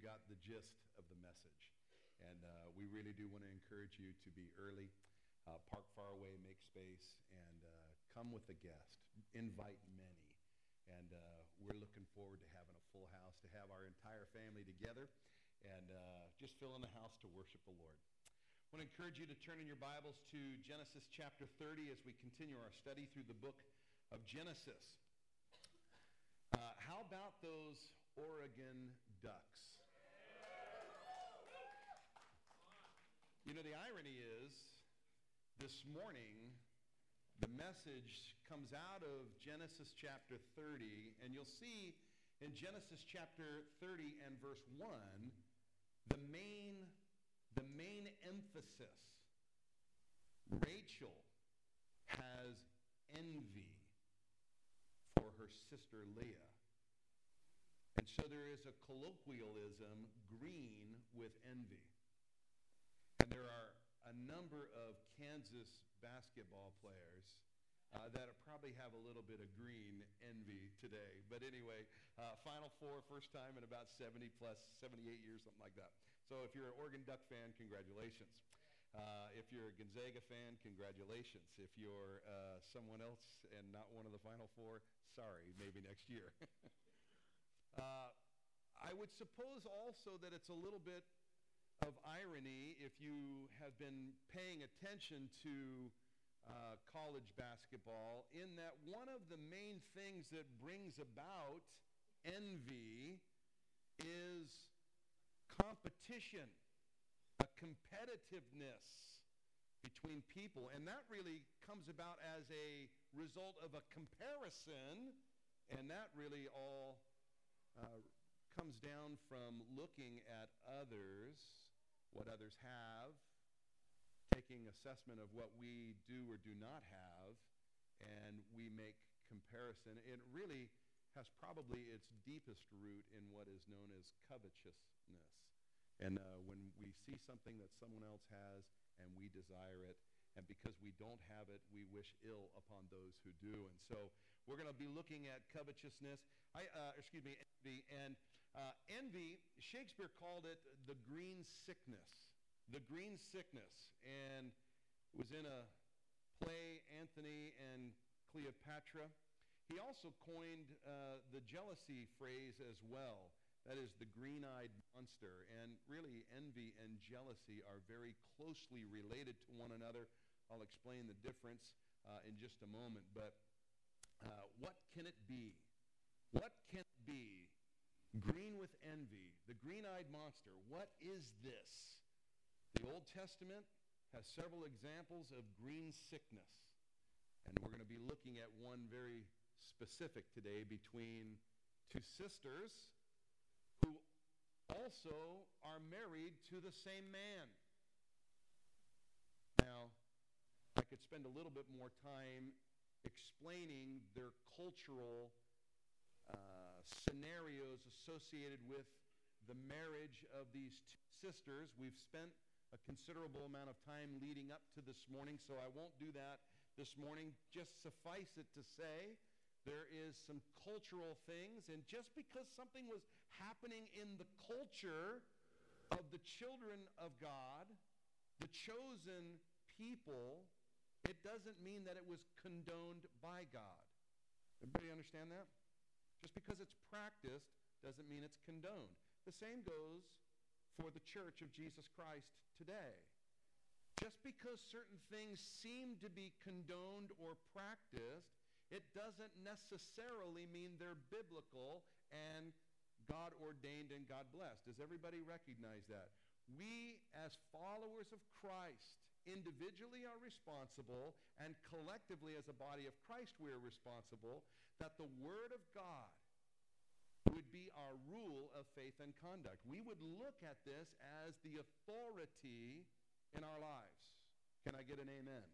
got the gist of the message. And uh, we really do want to encourage you to be early, uh, park far away, make space, and uh, come with a guest. Invite many. And uh, we're looking forward to having a full house, to have our entire family together, and uh, just filling the house to worship the Lord. I want to encourage you to turn in your Bibles to Genesis chapter 30 as we continue our study through the book of Genesis. Uh, how about those Oregon Ducks? You know, the irony is this morning, the message comes out of Genesis chapter 30, and you'll see in Genesis chapter 30 and verse 1, the main, the main emphasis. Rachel has envy for her sister Leah. And so there is a colloquialism, green with envy. And there are a number of Kansas basketball players uh, that probably have a little bit of green envy today. But anyway, uh, Final Four, first time in about 70 plus, 78 years, something like that. So if you're an Oregon Duck fan, congratulations. Uh, if you're a Gonzaga fan, congratulations. If you're uh, someone else and not one of the Final Four, sorry, maybe next year. uh, I would suppose also that it's a little bit of irony if you have been paying attention to uh, college basketball, in that one of the main things that brings about envy is competition, a competitiveness between people. And that really comes about as a result of a comparison, and that really all uh, comes down from looking at others what others have, taking assessment of what we do or do not have, and we make comparison. It really has probably its deepest root in what is known as covetousness. And uh, when we see something that someone else has and we desire it, and because we don't have it, we wish ill upon those who do. And so we're going to be looking at covetousness. I, uh, excuse me, envy. And uh, envy, Shakespeare called it the green sickness. The green sickness. And it was in a play, Antony and Cleopatra. He also coined uh, the jealousy phrase as well. That is the green eyed monster. And really, envy and jealousy are very closely related to one another. I'll explain the difference uh, in just a moment. But uh, what can it be? What can it be green with envy, the green eyed monster. What is this? The Old Testament has several examples of green sickness. And we're going to be looking at one very specific today between two sisters who also are married to the same man. Now, I could spend a little bit more time explaining their cultural uh, scenarios associated with the marriage of these two sisters. We've spent a considerable amount of time leading up to this morning, so I won't do that this morning. Just suffice it to say, there is some cultural things, and just because something was happening in the culture of the children of God, the chosen people, it doesn't mean that it was condoned by God. Everybody understand that? Just because it's practiced doesn't mean it's condoned. The same goes for the church of Jesus Christ today. Just because certain things seem to be condoned or practiced, it doesn't necessarily mean they're biblical and God ordained and God blessed. Does everybody recognize that? We, as followers of Christ, individually are responsible, and collectively as a body of Christ, we are responsible that the Word of God would be our rule of faith and conduct. We would look at this as the authority in our lives. Can I get an amen?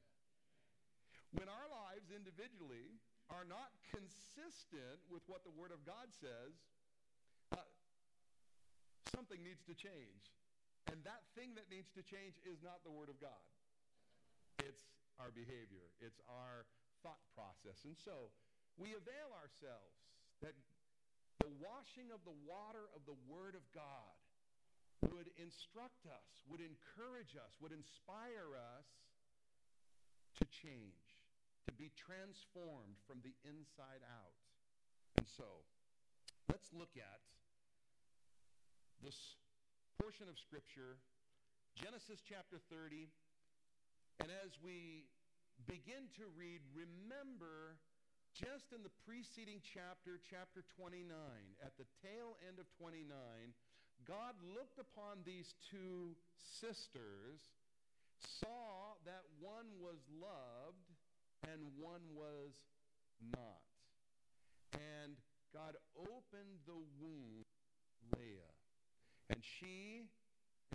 When our lives individually are not consistent with what the Word of God says, uh, something needs to change. And that thing that needs to change is not the Word of God. It's our behavior. It's our thought process. And so we avail ourselves that the washing of the water of the Word of God would instruct us, would encourage us, would inspire us to change, to be transformed from the inside out. And so, let's look at this portion of Scripture, Genesis chapter 30. And as we begin to read, remember just in the preceding chapter, chapter 29, at the tail end of 29, God looked upon these two sisters, saw that one was loved and one was not. And God opened the womb, Leah. And she,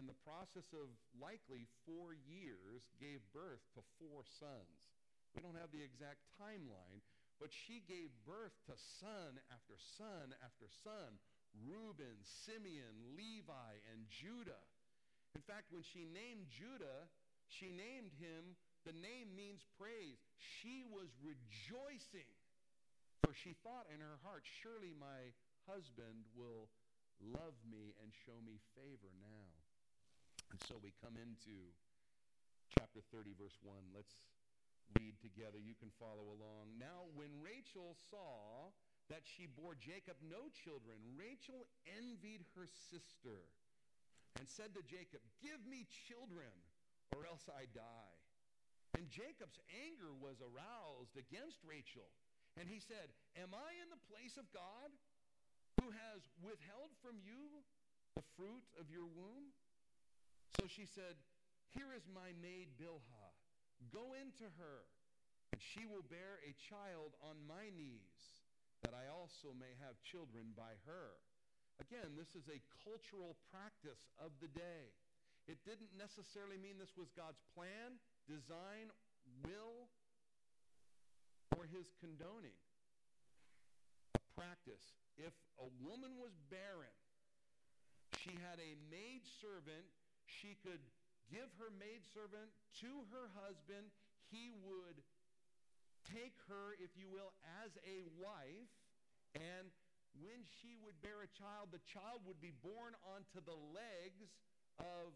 in the process of likely four years, gave birth to four sons. We don't have the exact timeline, but she gave birth to son after son after son Reuben, Simeon, Levi, and Judah. In fact, when she named Judah, she named him, the name means praise. She was rejoicing, for she thought in her heart, surely my husband will love me and show me favor now. And so we come into chapter 30, verse 1. Let's read together. You can follow along. Now, when Rachel saw that she bore Jacob no children, Rachel envied her sister and said to Jacob, Give me children, or else I die. And Jacob's anger was aroused against Rachel. And he said, Am I in the place of God? who has withheld from you the fruit of your womb? So she said, Here is my maid Bilhah. Go into her, and she will bear a child on my knees, that I also may have children by her. Again, this is a cultural practice of the day. It didn't necessarily mean this was God's plan, design, will, or his condoning. A practice if a woman was barren, she had a maid servant, she could give her maid servant to her husband. He would take her, if you will, as a wife. And when she would bear a child, the child would be born onto the legs of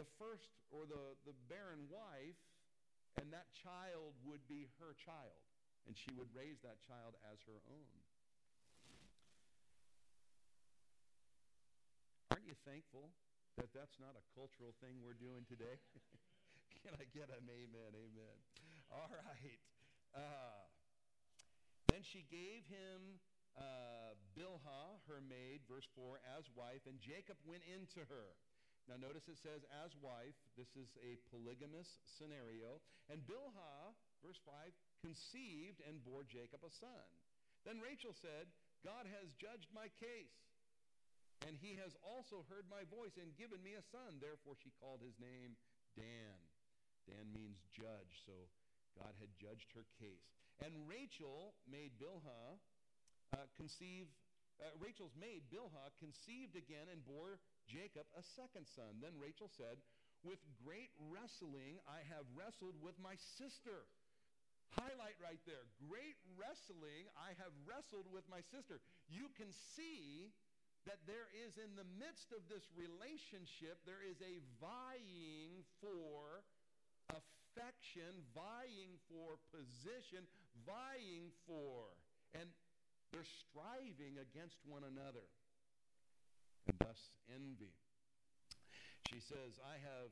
the first or the, the barren wife, and that child would be her child. And she would raise that child as her own. Aren't you thankful that that's not a cultural thing we're doing today? Can I get an amen? Amen. All right. Uh, then she gave him uh, Bilhah, her maid, verse 4, as wife, and Jacob went into her. Now notice it says as wife. This is a polygamous scenario. And Bilhah, verse 5, conceived and bore Jacob a son. Then Rachel said, God has judged my case. And he has also heard my voice and given me a son. Therefore, she called his name Dan. Dan means judge, so God had judged her case. And Rachel made Bilhah uh, conceive, uh, Rachel's maid Bilhah conceived again and bore Jacob a second son. Then Rachel said, With great wrestling I have wrestled with my sister. Highlight right there. Great wrestling I have wrestled with my sister. You can see that there is in the midst of this relationship, there is a vying for affection, vying for position, vying for, and they're striving against one another, and thus envy. She says, I have,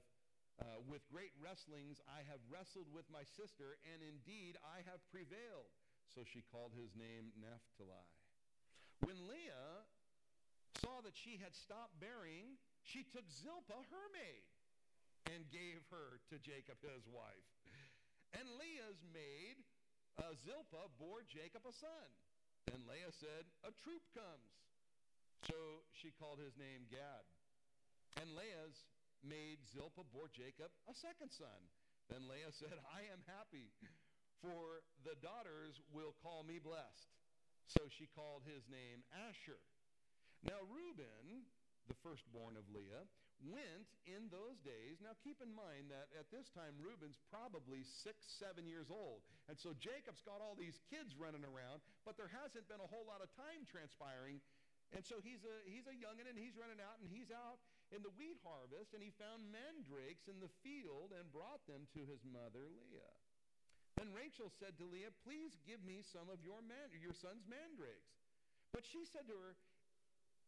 uh, with great wrestlings, I have wrestled with my sister, and indeed I have prevailed. So she called his name Naphtali. When Leah saw that she had stopped bearing, she took Zilpah, her maid, and gave her to Jacob, his wife. And Leah's maid, uh, Zilpah, bore Jacob a son. Then Leah said, A troop comes. So she called his name Gad. And Leah's maid Zilpah bore Jacob a second son. Then Leah said, I am happy, for the daughters will call me blessed. So she called his name Asher. Now, Reuben, the firstborn of Leah, went in those days. Now, keep in mind that at this time, Reuben's probably six, seven years old. And so Jacob's got all these kids running around, but there hasn't been a whole lot of time transpiring. And so he's a, he's a youngin' and he's running out and he's out in the wheat harvest, and he found mandrakes in the field and brought them to his mother Leah. Then Rachel said to Leah, Please give me some of your, man- your son's mandrakes. But she said to her,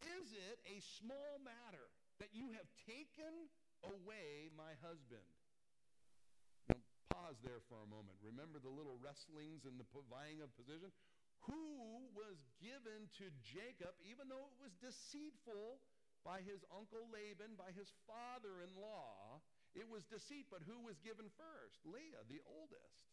Is it a small matter that you have taken away my husband? Now, pause there for a moment. Remember the little wrestlings and the vying of position? Who was given to Jacob, even though it was deceitful by his uncle Laban, by his father in law? It was deceit, but who was given first? Leah, the oldest.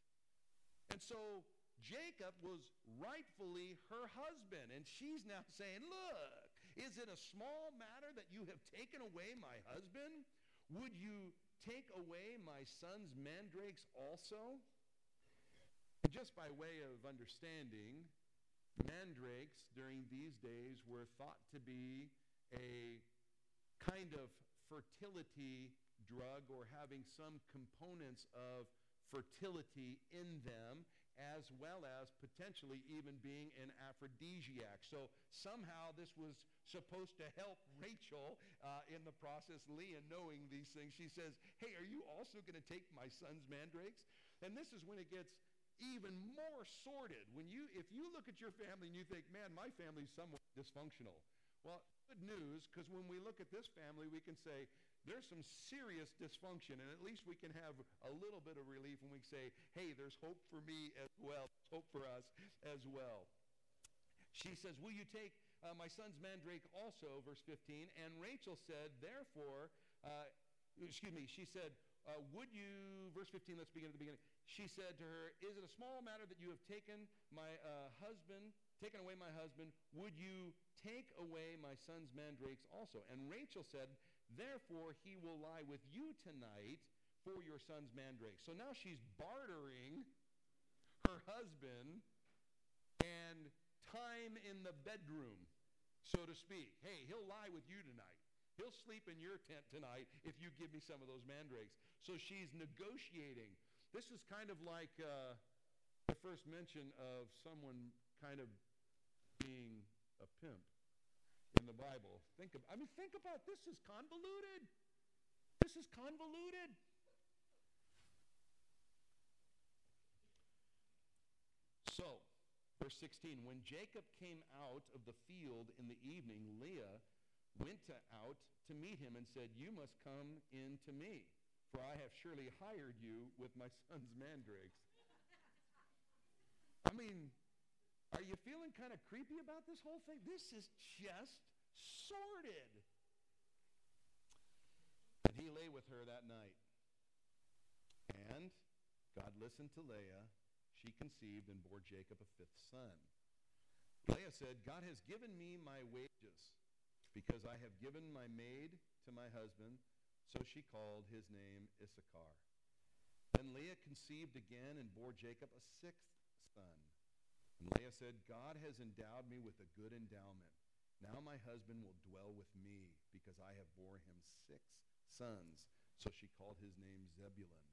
And so Jacob was rightfully her husband, and she's now saying, Look, is it a small matter that you have taken away my husband? Would you take away my son's mandrakes also? And just by way of understanding, mandrakes during these days were thought to be a kind of fertility drug or having some components of fertility in them as well as potentially even being an aphrodisiac. So somehow this was supposed to help Rachel uh, in the process, Leah knowing these things. She says, Hey, are you also going to take my son's mandrakes? And this is when it gets even more sordid. When you, if you look at your family and you think, man, my family's somewhat dysfunctional. Well, good news, because when we look at this family, we can say, there's some serious dysfunction, and at least we can have a little bit of relief when we say, hey, there's hope for me as well, hope for us as well. She says, will you take uh, my son's mandrake also, verse 15? And Rachel said, therefore, uh, excuse me, she said, uh, would you, verse 15, let's begin at the beginning. She said to her, is it a small matter that you have taken my uh, husband, taken away my husband? Would you take away my son's mandrakes also? And Rachel said, Therefore, he will lie with you tonight for your son's mandrake. So now she's bartering her husband and time in the bedroom, so to speak. Hey, he'll lie with you tonight. He'll sleep in your tent tonight if you give me some of those mandrakes. So she's negotiating. This is kind of like uh, the first mention of someone kind of being a pimp in the Bible. Think of, I mean, think about this is convoluted. This is convoluted. So, verse 16, when Jacob came out of the field in the evening, Leah went to, out to meet him and said, You must come in to me, for I have surely hired you with my son's mandrakes. I mean, are you feeling kind of creepy about this whole thing? This is just sordid. And he lay with her that night. And God listened to Leah. She conceived and bore Jacob a fifth son. Leah said, God has given me my wages because I have given my maid to my husband. So she called his name Issachar. Then Leah conceived again and bore Jacob a sixth son. And Leah said, God has endowed me with a good endowment. Now my husband will dwell with me because I have borne him six sons. So she called his name Zebulun.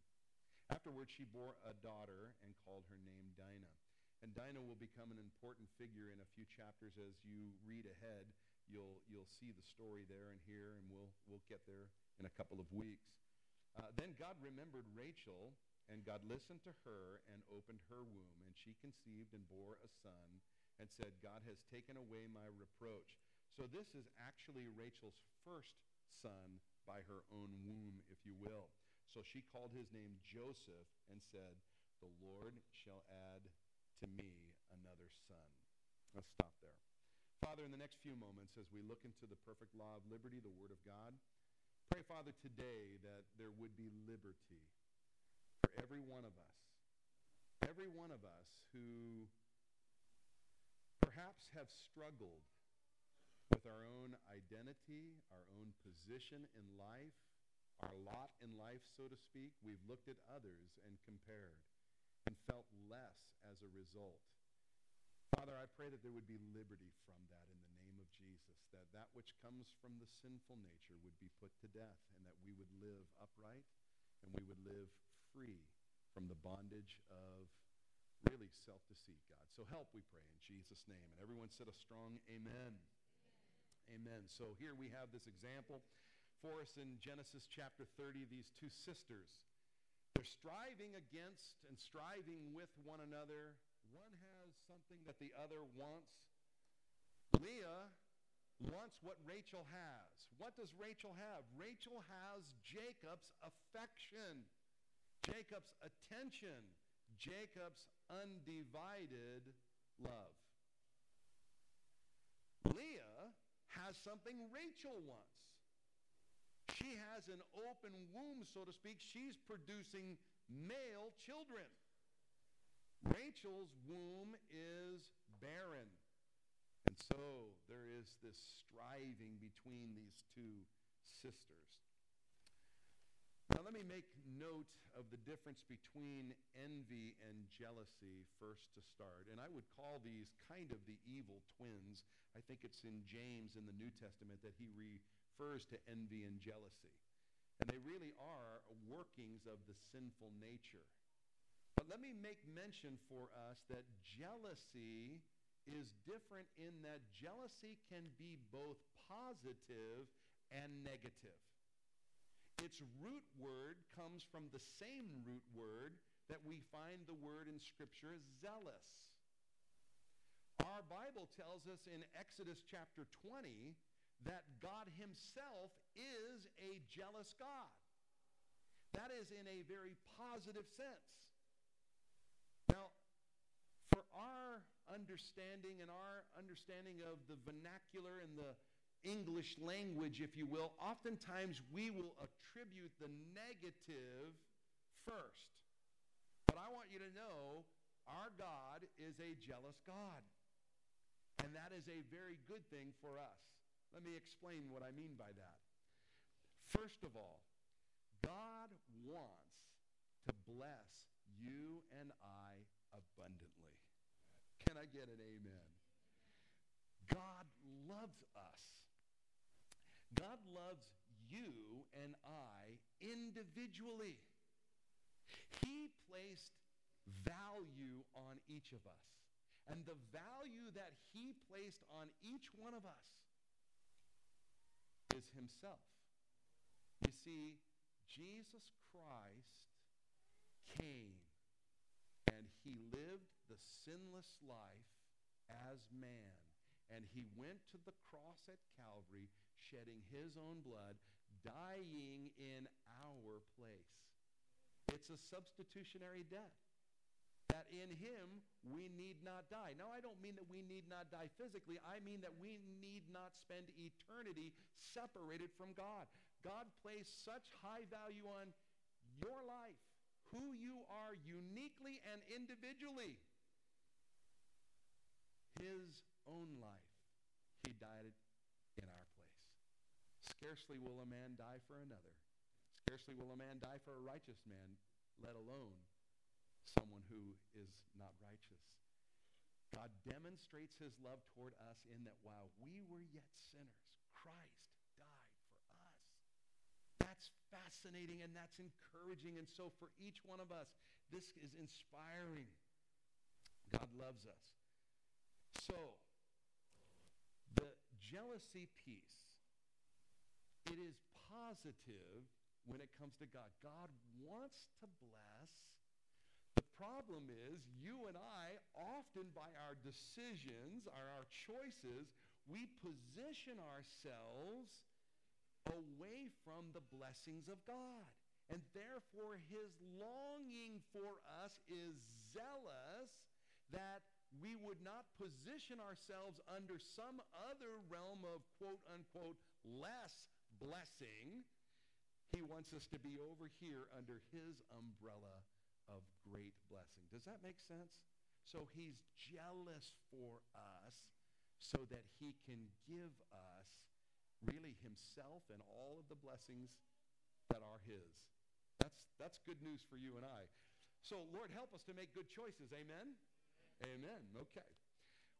Afterwards, she bore a daughter and called her name Dinah. And Dinah will become an important figure in a few chapters as you read ahead. You'll, you'll see the story there and here, and we'll, we'll get there in a couple of weeks. Uh, then God remembered Rachel and God listened to her and opened her womb, and she conceived and bore a son and said, God has taken away my reproach. So this is actually Rachel's first son by her own womb, if you will. So she called his name Joseph and said, The Lord shall add to me another son. Let's stop there. Father, in the next few moments, as we look into the perfect law of liberty, the Word of God, pray, Father, today that there would be liberty for every one of us. Every one of us who perhaps have struggled with our own identity, our own position in life, our lot in life, so to speak. We've looked at others and compared and felt less as a result. Father, I pray that there would be liberty from that in the name of Jesus, that that which comes from the sinful nature would be put to death, and that we would live upright and we would live free from the bondage of really self-deceit, God. So help, we pray, in Jesus' name. And everyone said a strong amen. Amen. amen. So here we have this example. for us in Genesis chapter 30, these two sisters. They're striving against and striving with one another. One has something that the other wants. Leah wants what Rachel has. What does Rachel have? Rachel has Jacob's affection, Jacob's attention, Jacob's undivided love. Leah has something Rachel wants. She has an open womb, so to speak. She's producing male children. Rachel's womb is barren. And so there is this striving between these two sisters. Now, let me make note of the difference between envy and jealousy first to start. And I would call these kind of the evil twins. I think it's in James in the New Testament that he refers to envy and jealousy. And they really are workings of the sinful nature. But let me make mention for us that jealousy is different in that jealousy can be both positive and negative. Its root word comes from the same root word that we find the word in Scripture zealous. Our Bible tells us in Exodus chapter 20 that God himself is a jealous God. That is in a very positive sense. Now, for our understanding and our understanding of the vernacular and the English language, if you will, oftentimes we will attribute the negative first. But I want you to know our God is a jealous God. And that is a very good thing for us. Let me explain what I mean by that. First of all, God wants to bless you and I abundantly. Can I get an amen? God loves us. God loves you and I individually. He placed value on each of us. And the value that he placed on each one of us is himself. You see, Jesus Christ came and he lived the sinless life as man. And he went to the cross at Calvary shedding his own blood, dying in our place. It's a substitutionary death. That in him we need not die. Now, I don't mean that we need not die physically. I mean that we need not spend eternity separated from God. God placed such high value on your life, who you are uniquely and individually. His own life. He died Scarcely will a man die for another. Scarcely will a man die for a righteous man, let alone someone who is not righteous. God demonstrates his love toward us in that while we were yet sinners, Christ died for us. That's fascinating and that's encouraging. And so for each one of us, this is inspiring. God loves us. So, the jealousy piece it is positive when it comes to God. God wants to bless. The problem is, you and I, often by our decisions, or our choices, we position ourselves away from the blessings of God. And therefore, his longing for us is zealous that we would not position ourselves under some other realm of quote unquote less blessing. He wants us to be over here under his umbrella of great blessing. Does that make sense? So he's jealous for us so that he can give us really himself and all of the blessings that are his. That's, that's good news for you and I. So, Lord, help us to make good choices. Amen? Amen. Okay.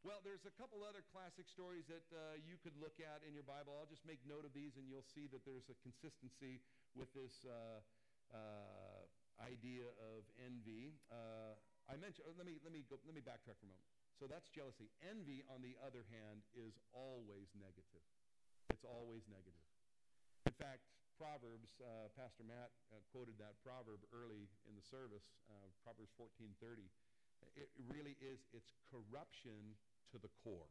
Well, there's a couple other classic stories that uh, you could look at in your Bible. I'll just make note of these, and you'll see that there's a consistency with this uh, uh, idea of envy. Uh, I mentioned. Uh, let me let me go, let me backtrack for a moment. So that's jealousy. Envy, on the other hand, is always negative. It's always negative. In fact, Proverbs, uh, Pastor Matt uh, quoted that proverb early in the service, Proverbs 14:30. It really is, it's corruption to the core.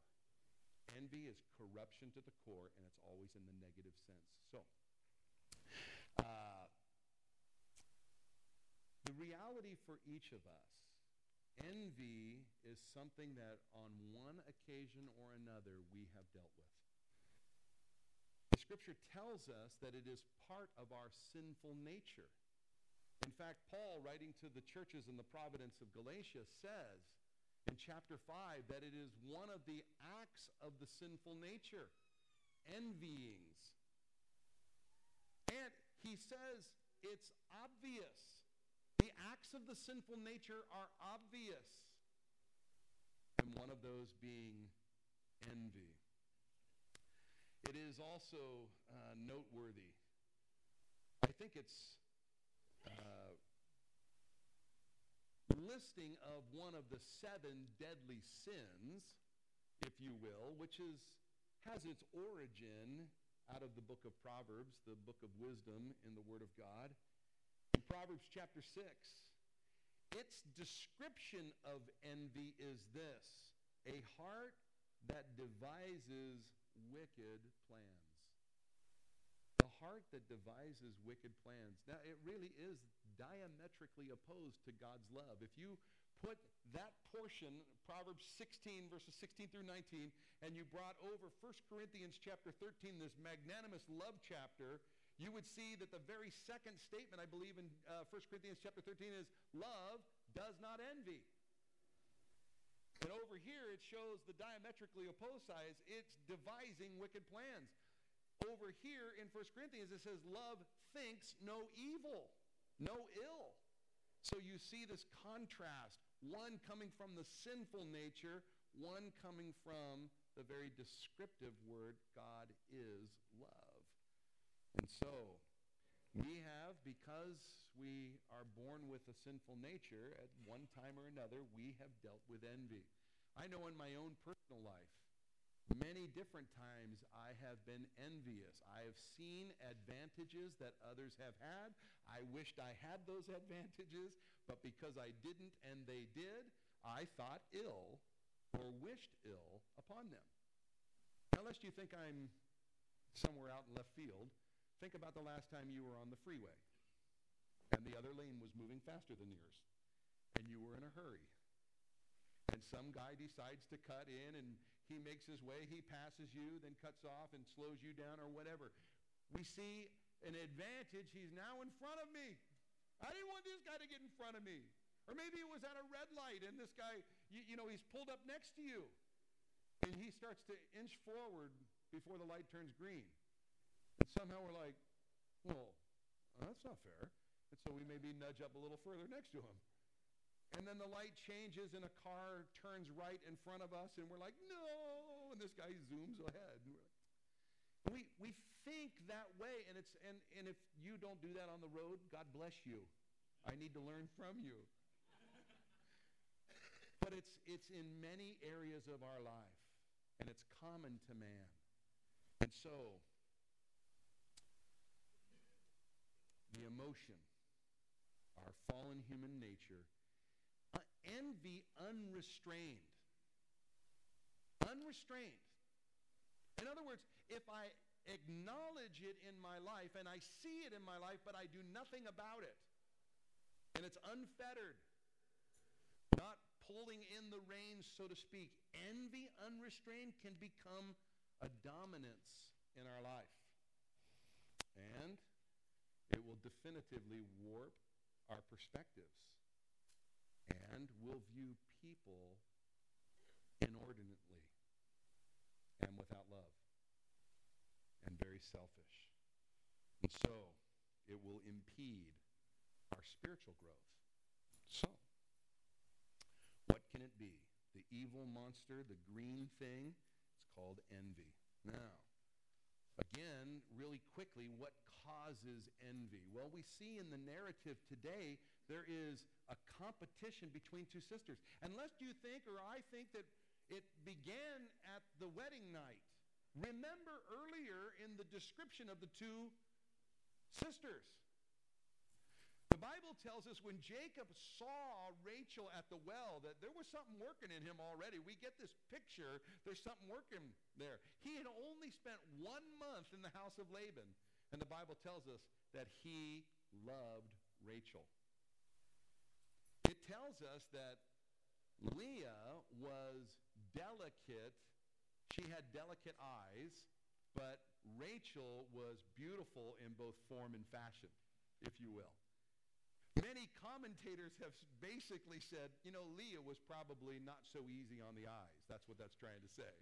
Envy is corruption to the core, and it's always in the negative sense. So, uh, the reality for each of us, envy is something that on one occasion or another we have dealt with. The scripture tells us that it is part of our sinful nature. In fact, Paul, writing to the churches in the providence of Galatia, says in chapter 5 that it is one of the acts of the sinful nature, envyings. And he says it's obvious. The acts of the sinful nature are obvious. And one of those being envy. It is also uh, noteworthy. I think it's uh, listing of one of the seven deadly sins, if you will, which is has its origin out of the book of Proverbs, the book of wisdom in the Word of God. In Proverbs chapter 6, its description of envy is this a heart that devises wicked plans. The heart that devises wicked plans. Now, it really is diametrically opposed to God's love. If you put that portion, Proverbs 16, verses 16 through 19, and you brought over 1 Corinthians chapter 13, this magnanimous love chapter, you would see that the very second statement, I believe, in uh, 1 Corinthians chapter 13 is, love does not envy. And over here, it shows the diametrically opposed sides. It's devising wicked plans. Over here in 1 Corinthians, it says, love thinks no evil, no ill. So you see this contrast, one coming from the sinful nature, one coming from the very descriptive word, God is love. And so, we have, because we are born with a sinful nature, at one time or another, we have dealt with envy. I know in my own personal life, many different times I have been envious. I have seen advantages that others have had. I wished I had those advantages, but because I didn't and they did, I thought ill or wished ill upon them. Now, lest you think I'm somewhere out in left field, Think about the last time you were on the freeway and the other lane was moving faster than yours and you were in a hurry. And some guy decides to cut in and he makes his way, he passes you, then cuts off and slows you down or whatever. We see an advantage. He's now in front of me. I didn't want this guy to get in front of me. Or maybe it was at a red light and this guy, you, you know, he's pulled up next to you. And he starts to inch forward before the light turns green. And somehow we're like, well, that's not fair. And so we maybe nudge up a little further next to him. And then the light changes and a car turns right in front of us and we're like, no. And this guy zooms ahead. And we, we think that way. And, it's, and, and if you don't do that on the road, God bless you. I need to learn from you. but it's, it's in many areas of our life. And it's common to man. And so the emotion, our fallen human nature, envy unrestrained. Unrestrained. In other words, if I acknowledge it in my life and I see it in my life, but I do nothing about it, and it's unfettered, not pulling in the reins, so to speak, envy unrestrained can become a dominance in our life. And it will definitively warp our perspectives. And we'll view people inordinately and without love and very selfish. And so it will impede our spiritual growth. So, what can it be? The evil monster, the green thing, it's called envy. Now, again, really quickly, what causes envy? Well, we see in the narrative today there is a competition between two sisters. Unless you think or I think that it began at the wedding night. Remember earlier in the description of the two sisters. Bible tells us when Jacob saw Rachel at the well that there was something working in him already. We get this picture, there's something working there. He had only spent one month in the house of Laban, and the Bible tells us that he loved Rachel. It tells us that Leah was delicate. She had delicate eyes, but Rachel was beautiful in both form and fashion, if you will. Many commentators have basically said, you know, Leah was probably not so easy on the eyes. That's what that's trying to say.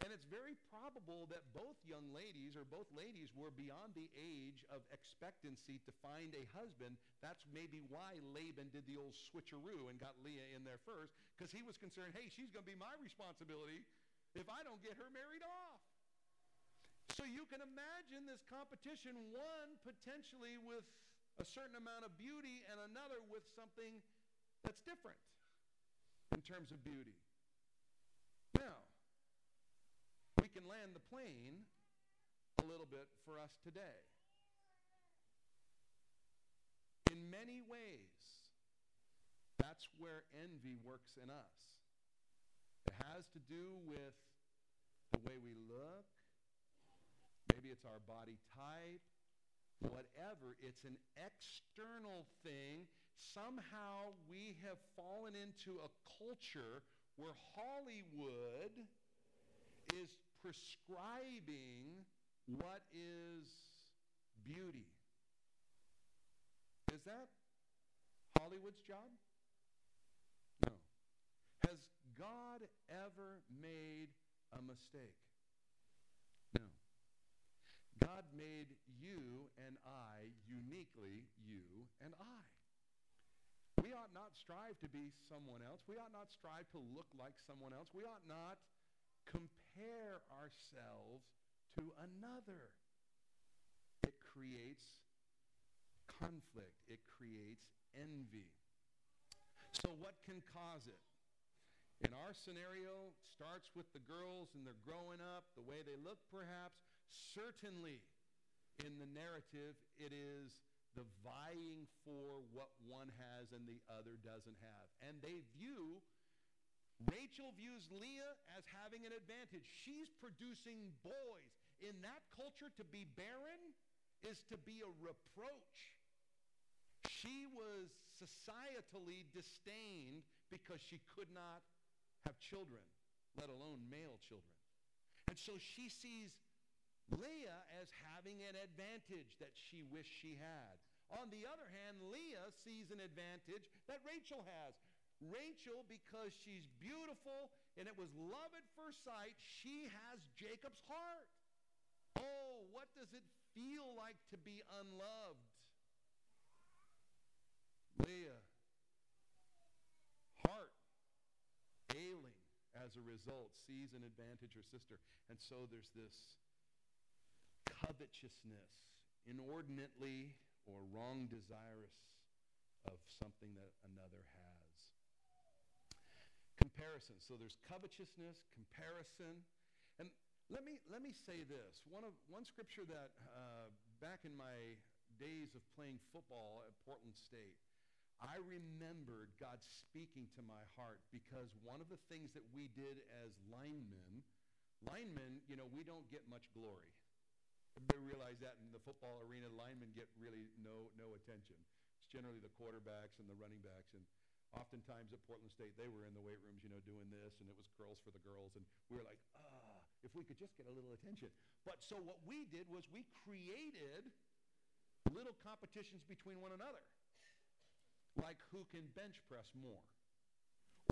And it's very probable that both young ladies or both ladies were beyond the age of expectancy to find a husband. That's maybe why Laban did the old switcheroo and got Leah in there first, because he was concerned, hey, she's going to be my responsibility if I don't get her married off. So you can imagine this competition, one potentially with a certain amount of beauty and another with something that's different in terms of beauty. Now, we can land the plane a little bit for us today. In many ways, that's where envy works in us. It has to do with the way we look. Maybe it's our body type. Whatever. It's an external thing. Somehow we have fallen into a culture where Hollywood is prescribing what is beauty. Is that Hollywood's job? No. Has God ever made a mistake? God made you and I uniquely you and I. We ought not strive to be someone else. We ought not strive to look like someone else. We ought not compare ourselves to another. It creates conflict. It creates envy. So what can cause it? In our scenario, starts with the girls and they're growing up, the way they look perhaps. Certainly in the narrative, it is the vying for what one has and the other doesn't have. And they view Rachel views Leah as having an advantage. She's producing boys. In that culture, to be barren is to be a reproach. She was societally disdained because she could not have children, let alone male children. And so she sees Leah as having an advantage that she wished she had. On the other hand, Leah sees an advantage that Rachel has. Rachel, because she's beautiful and it was love at first sight, she has Jacob's heart. Oh, what does it feel like to be unloved? Leah, heart ailing as a result, sees an advantage her sister. And so there's this covetousness, inordinately or wrong desirous of something that another has comparison. So there's covetousness, comparison. And let me, let me say this. One, of, one scripture that uh, back in my days of playing football at Portland State, I remembered God speaking to my heart because one of the things that we did as linemen, linemen, you know, we don't get much glory. Everybody realize that in the football arena, linemen get really no, no attention. It's generally the quarterbacks and the running backs. And Oftentimes at Portland State, they were in the weight rooms, you know, doing this, and it was girls for the girls, and we were like, ah, if we could just get a little attention. But so what we did was we created little competitions between one another, like who can bench press more,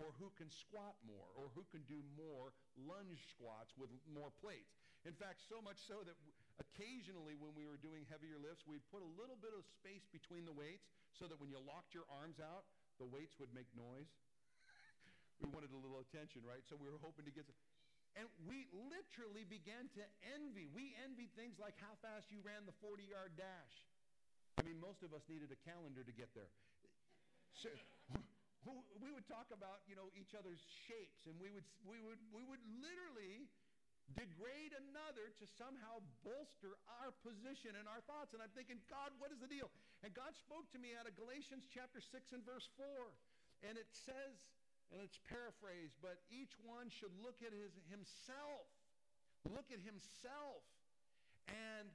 or who can squat more, or who can do more lunge squats with more plates. In fact, so much so that occasionally when we were doing heavier lifts, we'd put a little bit of space between the weights so that when you locked your arms out, the weights would make noise. we wanted a little attention, right? So we were hoping to get some. And we literally began to envy. We envied things like how fast you ran the 40 yard dash. I mean, most of us needed a calendar to get there. So, we would talk about, you know, each other's shapes, and we would, we would, we would literally degrade another to somehow bolster our position and our thoughts. And I'm thinking, God, what is the deal? And God spoke to me out of Galatians chapter 6 and verse 4. And it says, and it's paraphrased, but each one should look at his, himself, look at himself, and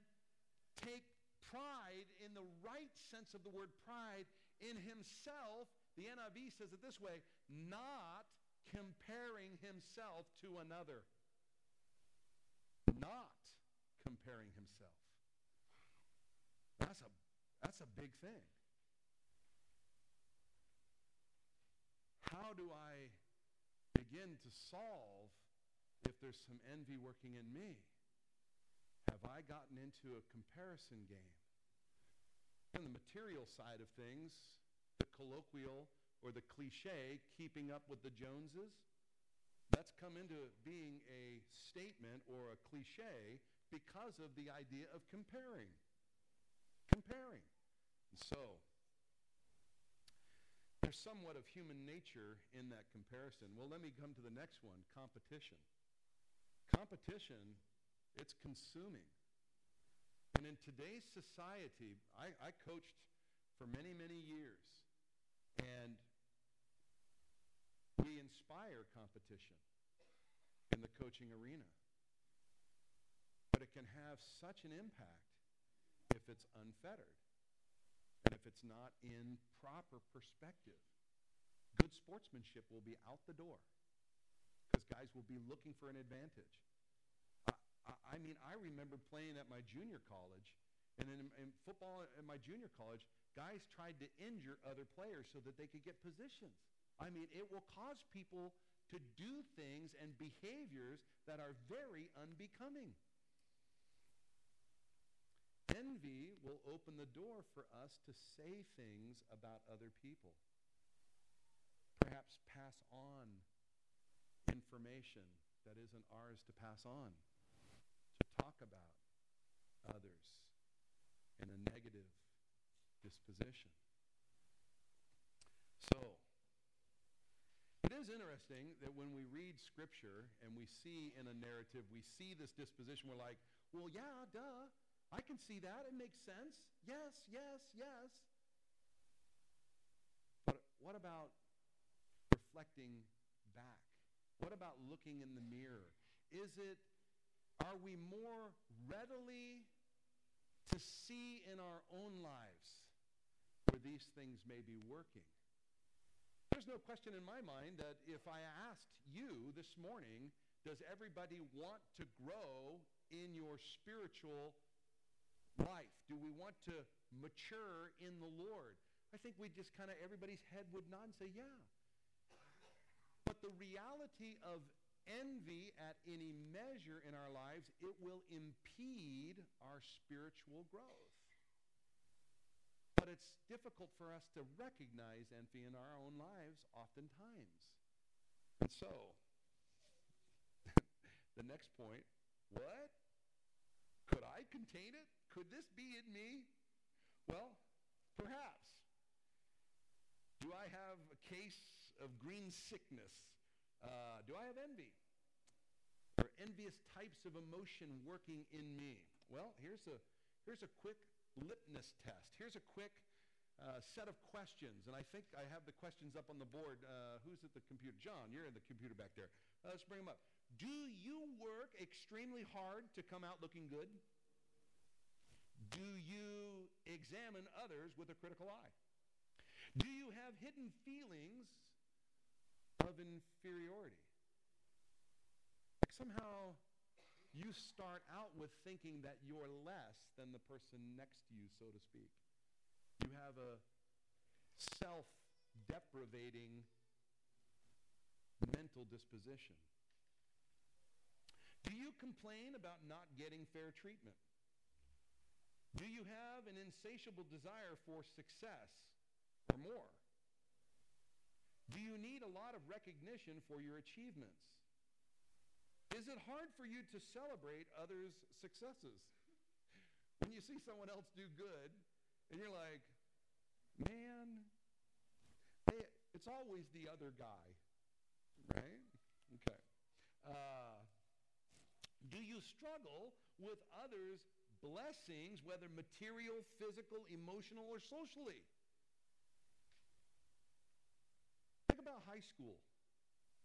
take pride in the right sense of the word pride in himself. The NIV says it this way not comparing himself to another not comparing himself. That's a, that's a big thing. How do I begin to solve if there's some envy working in me? Have I gotten into a comparison game? On the material side of things, the colloquial or the cliche, keeping up with the Joneses, that's come into being a statement or a cliche because of the idea of comparing. Comparing. So, there's somewhat of human nature in that comparison. Well, let me come to the next one competition. Competition, it's consuming. And in today's society, I, I coached for many, many years. And we inspire competition in the coaching arena. But it can have such an impact if it's unfettered and if it's not in proper perspective. Good sportsmanship will be out the door because guys will be looking for an advantage. I, I, I, mean, I remember playing at my junior college, and in, in football at my junior college, guys tried to injure other players so that they could get positions. I mean, it will cause people to do things and behaviors that are very unbecoming. Envy will open the door for us to say things about other people. Perhaps pass on information that isn't ours to pass on. To talk about others in a negative disposition. So, it is interesting that when we read Scripture and we see in a narrative, we see this disposition, we're like, well, yeah, duh. I can see that. It makes sense. Yes, yes, yes. But what about reflecting back? What about looking in the mirror? Is it, are we more readily to see in our own lives where these things may be working? There's no question in my mind that if I asked you this morning, does everybody want to grow in your spiritual life? Do we want to mature in the Lord? I think we'd just kind of, everybody's head would nod and say, yeah. But the reality of envy at any measure in our lives, it will impede our spiritual growth. It's difficult for us to recognize envy in our own lives oftentimes. And so, the next point, what? Could I contain it? Could this be in me? Well, perhaps. Do I have a case of green sickness? Uh, do I have envy? Or envious types of emotion working in me? Well, here's a, here's a quick litmus test. Here's a quick uh, set of questions, and I think I have the questions up on the board. Uh, who's at the computer? John, you're in the computer back there. Uh, let's bring them up. Do you work extremely hard to come out looking good? Do you examine others with a critical eye? Do you have hidden feelings of inferiority? Somehow you start out with thinking that you're less than the person next to you, so to speak. You have a self deprivating mental disposition. Do you complain about not getting fair treatment? Do you have an insatiable desire for success or more? Do you need a lot of recognition for your achievements? Is it hard for you to celebrate others' successes? When you see someone else do good, and you're like, man, they, it's always the other guy, right? Okay. Uh, Do you struggle with others' blessings, whether material, physical, emotional, or socially? Think about high school.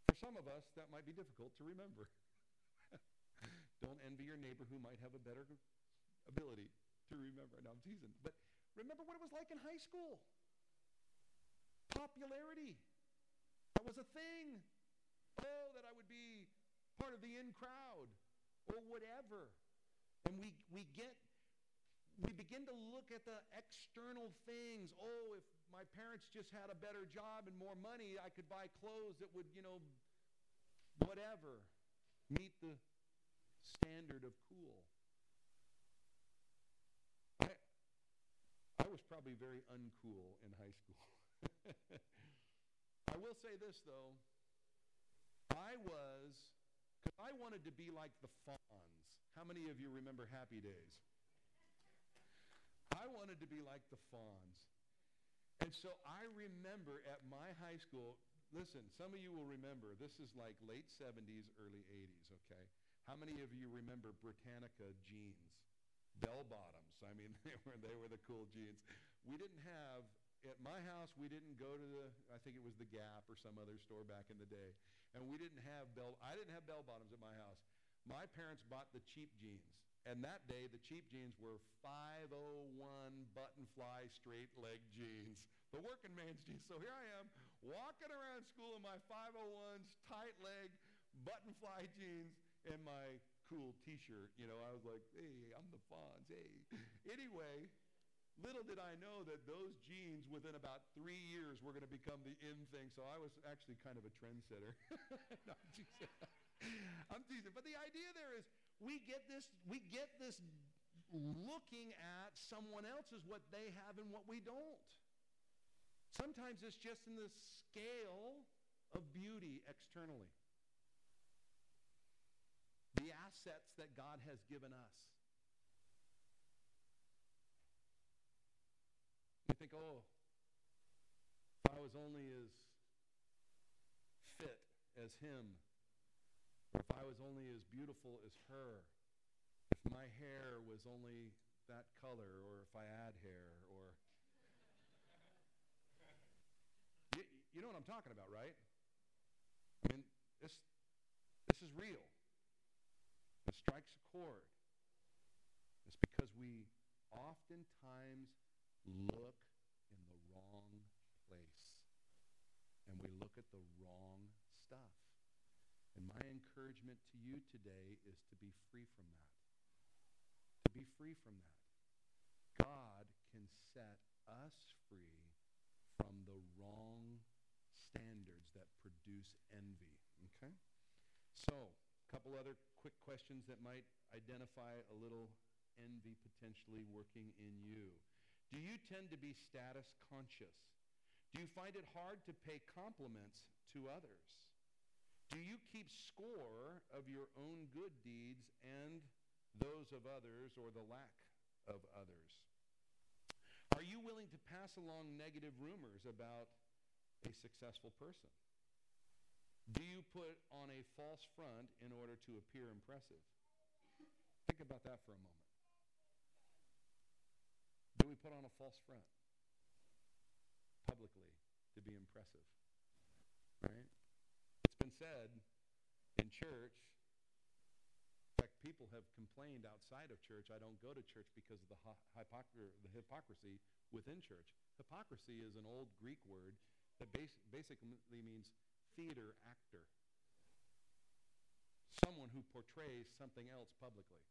For some of us, that might be difficult to remember. Don't envy your neighbor who might have a better ability to remember. Now I'm teasing. But remember what it was like in high school. Popularity. That was a thing. Oh, that I would be part of the in crowd or whatever. And we, we get, we begin to look at the external things. Oh, if my parents just had a better job and more money, I could buy clothes that would, you know, whatever, meet the standard of cool. I, I was probably very uncool in high school. I will say this, though. I was, because I wanted to be like the Fonz. How many of you remember Happy Days? I wanted to be like the Fonz. And so I remember at my high school, listen, some of you will remember, this is like late 70s, early 80s, okay? How many of you remember Britannia jeans? Bell bottoms. I mean, they were, they were the cool jeans. We didn't have, at my house, we didn't go to the, I think it was the Gap or some other store back in the day. And we didn't have bell, I didn't have bell bottoms at my house. My parents bought the cheap jeans. And that day, the cheap jeans were 501 button fly straight leg jeans, the working man's jeans. So here I am walking around school in my 501s, tight leg, button fly jeans, and my cool t shirt. You know, I was like, hey, I'm the Fonz. Hey. Anyway, little did I know that those jeans within about three years were going to become the in thing. So I was actually kind of a trendsetter. no, I'm teasing. I'm teasing. But the idea there is we get this, we get this looking at someone else's what they have and what we don't. Sometimes it's just in the scale of beauty externally. The assets that God has given us. You think, oh, if I was only as fit as him, if I was only as beautiful as her, if my hair was only that color, or if I had hair, or. you, you know what I'm talking about, right? I mean, this, this is real. It strikes a chord. It's because we oftentimes look in the wrong place. And we look at the wrong stuff. And my encouragement to you today is to be free from that. To be free from that. God can set us free from the wrong standards that produce envy. Okay? So, a couple other quick questions that might identify a little envy potentially working in you. Do you tend to be status conscious? Do you find it hard to pay compliments to others? Do you keep score of your own good deeds and those of others or the lack of others? Are you willing to pass along negative rumors about a successful person? Do you put on a false front in order to appear impressive? Think about that for a moment. Do we put on a false front publicly to be impressive? Right? It's been said in church, in fact, people have complained outside of church, I don't go to church because of the, hypocr- the hypocrisy within church. Hypocrisy is an old Greek word that bas- basically means theater actor. Someone who portrays something else publicly.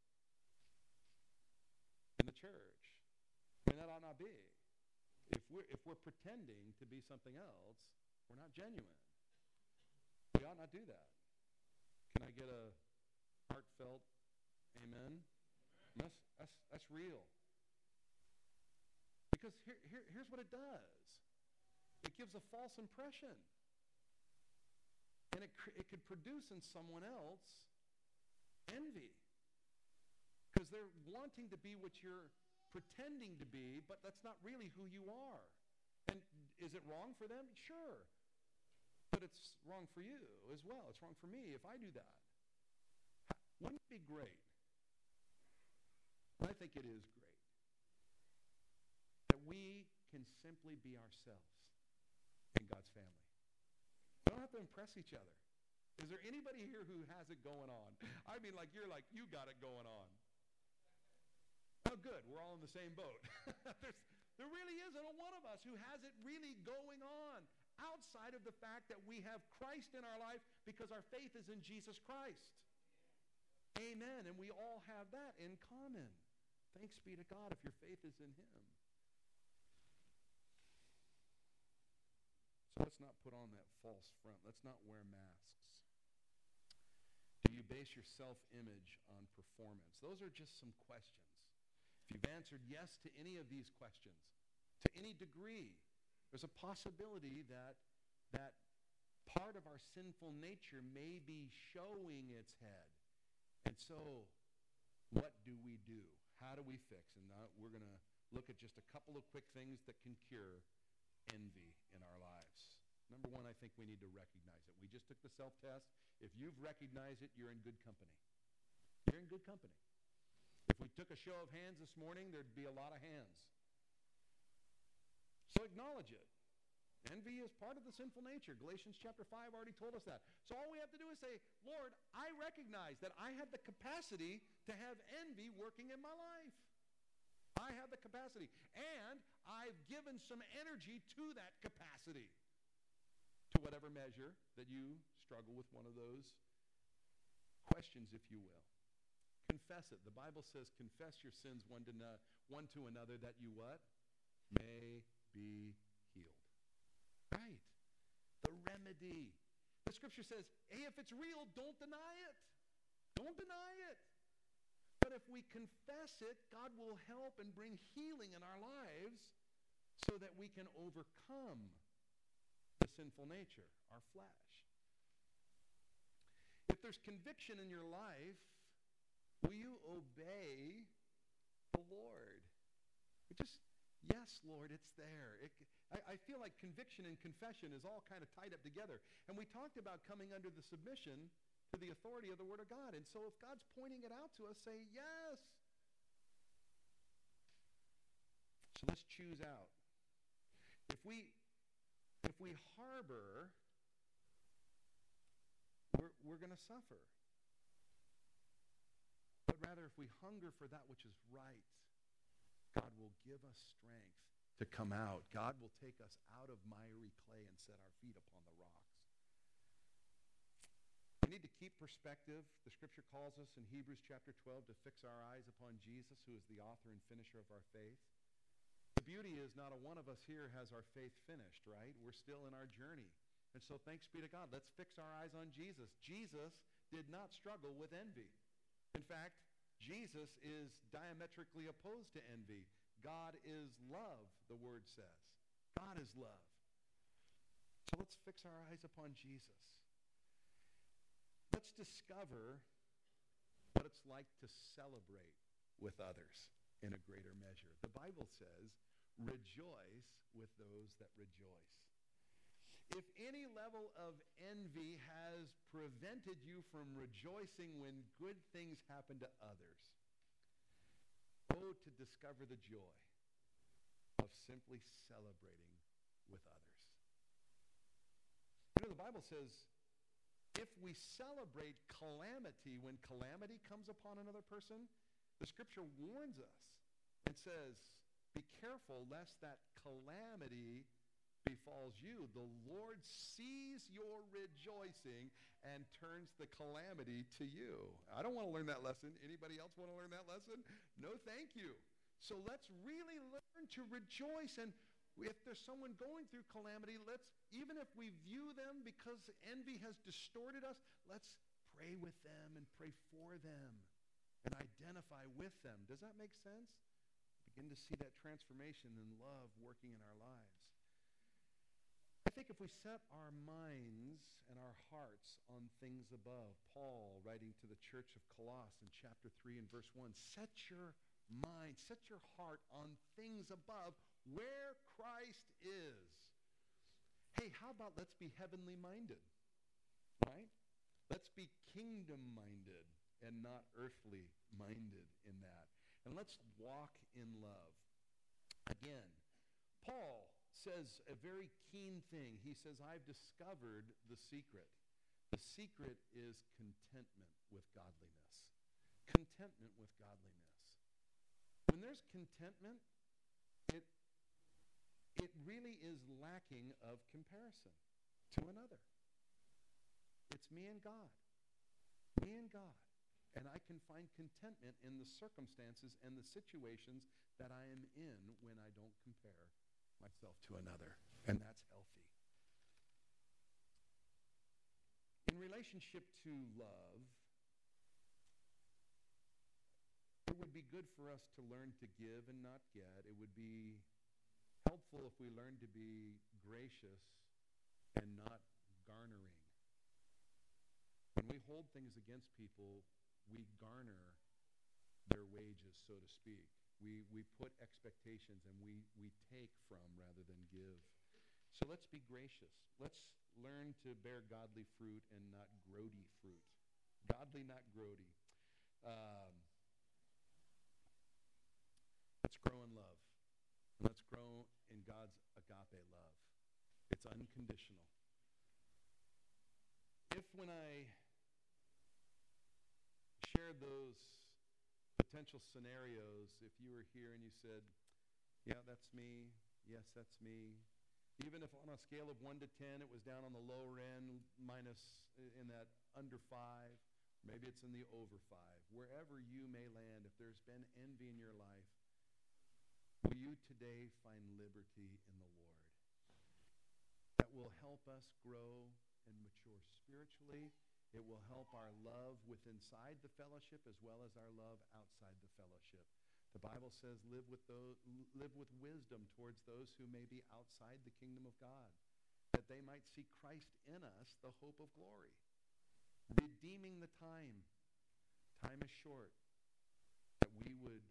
In the church. I mean, that ought not be. If we're, if we're pretending to be something else, we're not genuine. We ought not do that. Can I get a heartfelt amen? That's, that's, that's real. Because here, here, here's what it does it gives a false impression. And it, it could produce in someone else envy. Because they're wanting to be what you're pretending to be, but that's not really who you are. And is it wrong for them? Sure. But it's wrong for you as well. It's wrong for me if I do that. Wouldn't it be great? I think it is great that we can simply be ourselves in God's family. We don't have to impress each other. Is there anybody here who has it going on? I mean, like you're like, you got it going on. Oh, good. We're all in the same boat. there really isn't a one of us who has it really going on outside of the fact that we have Christ in our life because our faith is in Jesus Christ. Amen. And we all have that in common. Thanks be to God if your faith is in Him. So let's not put on that false front. Let's not wear masks. Do you base your self image on performance? Those are just some questions. If you've answered yes to any of these questions, to any degree, there's a possibility that that part of our sinful nature may be showing its head. And so, what do we do? How do we fix? And now we're going to look at just a couple of quick things that can cure envy in our lives. Number one, I think we need to recognize it. We just took the self test. If you've recognized it, you're in good company. You're in good company. If we took a show of hands this morning, there'd be a lot of hands. So acknowledge it. Envy is part of the sinful nature. Galatians chapter 5 already told us that. So all we have to do is say, Lord, I recognize that I have the capacity to have envy working in my life. I have the capacity. And I've given some energy to that capacity. To whatever measure that you struggle with one of those questions, if you will. Confess it. The Bible says, confess your sins one to, no, one to another that you what? May be healed. Right. The remedy. The scripture says, hey, if it's real, don't deny it. Don't deny it. But if we confess it, God will help and bring healing in our lives so that we can overcome sinful nature, our flesh. If there's conviction in your life, will you obey the Lord? Just Yes, Lord, it's there. It, I, I, feel like conviction and confession is all kind of tied up together. And we talked about coming under the submission to the authority of the Word of God. And so if God's pointing it out to us, say yes. So let's choose out. If we if we harbor, we're, we're going to suffer. But rather, if we hunger for that which is right, God will give us strength to come out. God will take us out of miry clay and set our feet upon the rocks. We need to keep perspective. The scripture calls us in Hebrews chapter 12 to fix our eyes upon Jesus, who is the author and finisher of our faith. Beauty is not a one of us here has our faith finished, right? We're still in our journey. And so thanks be to God. Let's fix our eyes on Jesus. Jesus did not struggle with envy. In fact, Jesus is diametrically opposed to envy. God is love, the word says. God is love. So let's fix our eyes upon Jesus. Let's discover what it's like to celebrate with others in a greater measure. The Bible says, rejoice with those that rejoice. If any level of envy has prevented you from rejoicing when good things happen to others, go to discover the joy of simply celebrating with others. You know, the Bible says if we celebrate calamity when calamity comes upon another person, the scripture warns us and says, be careful lest that calamity befalls you. The Lord sees your rejoicing and turns the calamity to you. I don't want to learn that lesson. Anybody else want to learn that lesson? No, thank you. So let's really learn to rejoice. And if there's someone going through calamity, let's, even if we view them because envy has distorted us, let's pray with them and pray for them and identify with them. Does that make sense? Begin to see that transformation and love working in our lives. I think if we set our minds and our hearts on things above, Paul writing to the church of Colossus in chapter 3 and verse 1, set your mind, set your heart on things above where Christ is. Hey, how about let's be heavenly minded? Right? Let's be kingdom minded. and not earthly minded in that. And let's walk in love. Again, Paul says a very keen thing. He says, I've discovered the secret. The secret is contentment with godliness. Contentment with godliness. When there's contentment, it, it really is lacking of comparison to another. It's me and God. Me and God. And I can find contentment in the circumstances and the situations that I am in when I don't compare myself to another. And that's healthy. In relationship to love, it would be good for us to learn to give and not get. It would be helpful if we learned to be gracious and not garnering. When we hold things against people, we garner their wages, so to speak. We, we put expectations and we, we take from rather than give. So let's be gracious. Let's learn to bear godly fruit and not grody fruit. Godly, not grody. Um, let's grow in love. Let's grow in God's agape love. It's unconditional. If when I shared those potential scenarios, if you were here and you said, yeah, that's me, yes, that's me, even if on a scale of 1 to 10 it was down on the lower end, minus in that under 5, maybe it's in the over 5, wherever you may land, if there's been envy in your life, will you today find liberty in the Lord? That will help us grow and mature spiritually it will help our love with inside the fellowship as well as our love outside the fellowship. The Bible says, live with, those, live with wisdom towards those who may be outside the kingdom of God, that they might see Christ in us, the hope of glory. Redeeming the time. Time is short. That we would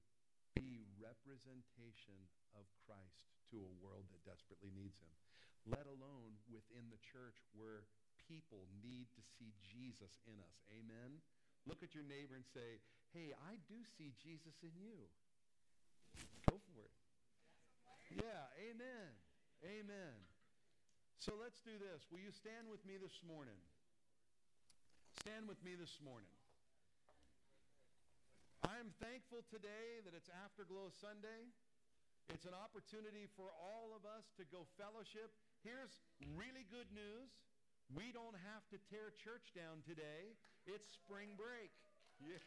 be representation of Christ to a world that desperately needs him, let alone within the church where people need to see Jesus in us. Amen? Look at your neighbor and say, hey, I do see Jesus in you. Go for it. Yeah, amen. Amen. So let's do this. Will you stand with me this morning? Stand with me this morning. I'm thankful today that it's Afterglow Sunday. It's an opportunity for all of us to go fellowship. Here's really good news. We don't have to tear church down today. It's spring break. Yeah.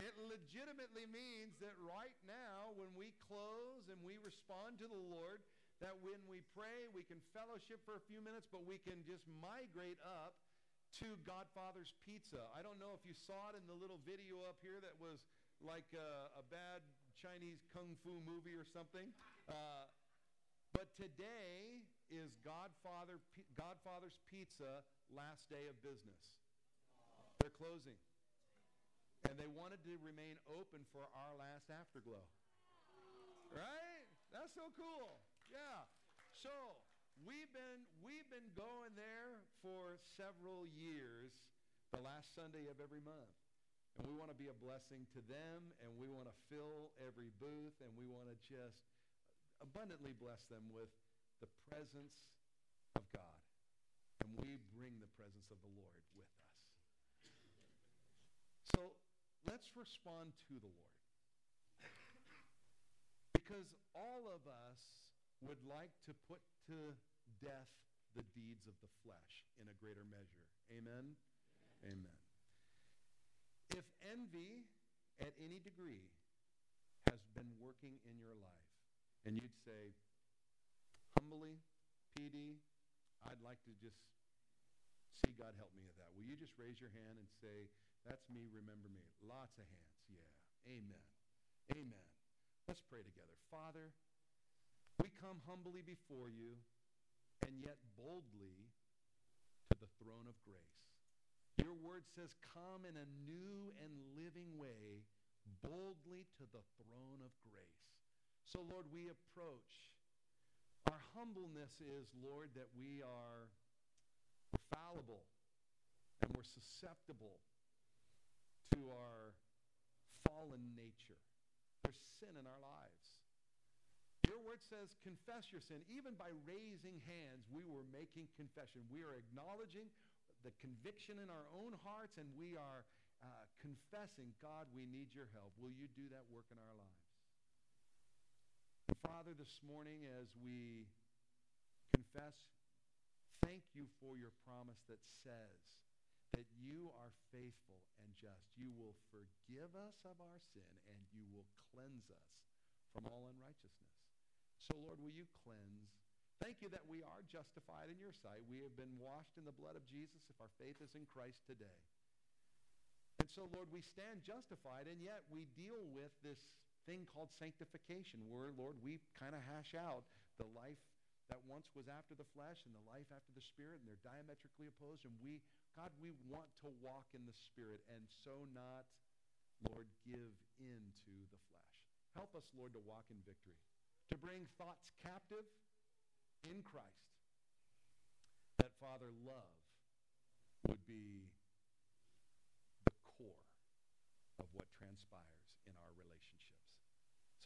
It legitimately means that right now, when we close and we respond to the Lord, that when we pray, we can fellowship for a few minutes, but we can just migrate up to Godfather's Pizza. I don't know if you saw it in the little video up here that was like a, a bad Chinese kung fu movie or something. Uh, but today is Godfather, Godfather's Pizza last day of business. They're closing. And they wanted to remain open for our last afterglow. Right? That's so cool. Yeah. So we've been we've been going there for several years, the last Sunday of every month. And we want to be a blessing to them, and we want to fill every booth, and we want to just abundantly bless them with the presence of God. And we bring the presence of the Lord with us. So let's respond to the Lord. Because all of us would like to put to death the deeds of the flesh in a greater measure. Amen? Amen. Amen. If envy at any degree has been working in your life, and you'd say, humbly, PD, I'd like to just see God help me with that. Will you just raise your hand and say, that's me, remember me? Lots of hands. Yeah. Amen. Amen. Let's pray together. Father, we come humbly before you and yet boldly to the throne of grace. Your word says, come in a new and living way boldly to the throne of grace. So, Lord, we approach. Our humbleness is, Lord, that we are fallible. And we're susceptible to our fallen nature. There's sin in our lives. Your word says, confess your sin. Even by raising hands, we were making confession. We are acknowledging the conviction in our own hearts, and we are uh, confessing, God, we need your help. Will you do that work in our lives? Father, this morning as we confess, thank you for your promise that says that you are faithful and just. You will forgive us of our sin and you will cleanse us from all unrighteousness. So, Lord, will you cleanse? Thank you that we are justified in your sight. We have been washed in the blood of Jesus if our faith is in Christ today. And so, Lord, we stand justified, and yet we deal with this thing called sanctification, where, Lord, we kind of hash out the life that once was after the flesh and the life after the spirit, and they're diametrically opposed. And we, God, we want to walk in the spirit and so not, Lord, give in to the flesh. Help us, Lord, to walk in victory, to bring thoughts captive in Christ. That, Father, love would be the core of what transpires in our relationships.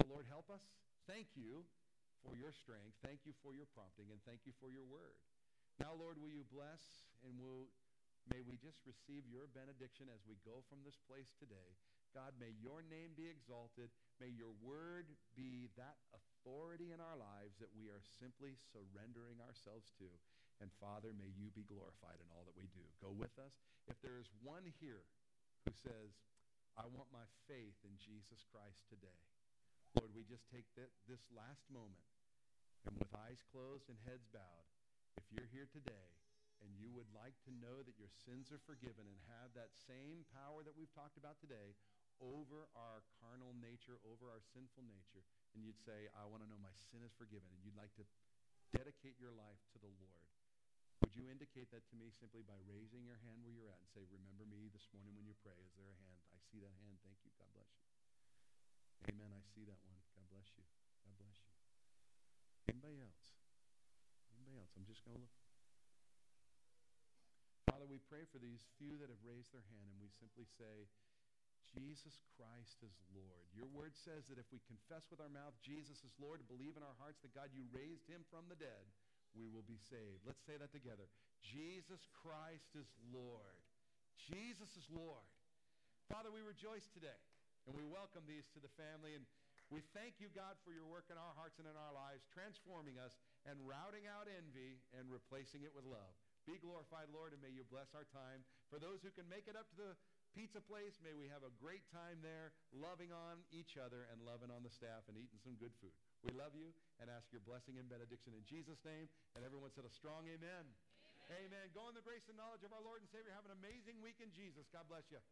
So, Lord, help us. Thank you for your strength. Thank you for your prompting, and thank you for your word. Now, Lord, will you bless and will may we just receive your benediction as we go from this place today. God, may your name be exalted. May your word be that authority in our lives that we are simply surrendering ourselves to. And Father, may you be glorified in all that we do. Go with us. If there is one here who says, I want my faith in Jesus Christ today, We just take that, this last moment and with eyes closed and heads bowed, if you're here today and you would like to know that your sins are forgiven and have that same power that we've talked about today over our carnal nature, over our sinful nature, and you'd say, I want to know my sin is forgiven, and you'd like to dedicate your life to the Lord, would you indicate that to me simply by raising your hand where you're at and say, remember me this morning when you pray? Is there a hand? I see that hand. Thank you. God bless you. Amen. I see that one. Bless you. God bless you. Anybody else? Anybody else? I'm just going to look. Father, we pray for these few that have raised their hand, and we simply say, Jesus Christ is Lord. Your word says that if we confess with our mouth Jesus is Lord believe in our hearts that God, you raised him from the dead, we will be saved. Let's say that together. Jesus Christ is Lord. Jesus is Lord. Father, we rejoice today, and we welcome these to the family. And we thank you, God, for your work in our hearts and in our lives, transforming us and routing out envy and replacing it with love. Be glorified, Lord, and may you bless our time. For those who can make it up to the pizza place, may we have a great time there, loving on each other and loving on the staff and eating some good food. We love you and ask your blessing and benediction in Jesus' name. And everyone said a strong amen. Amen. amen. Go in the grace and knowledge of our Lord and Savior. Have an amazing week in Jesus. God bless you.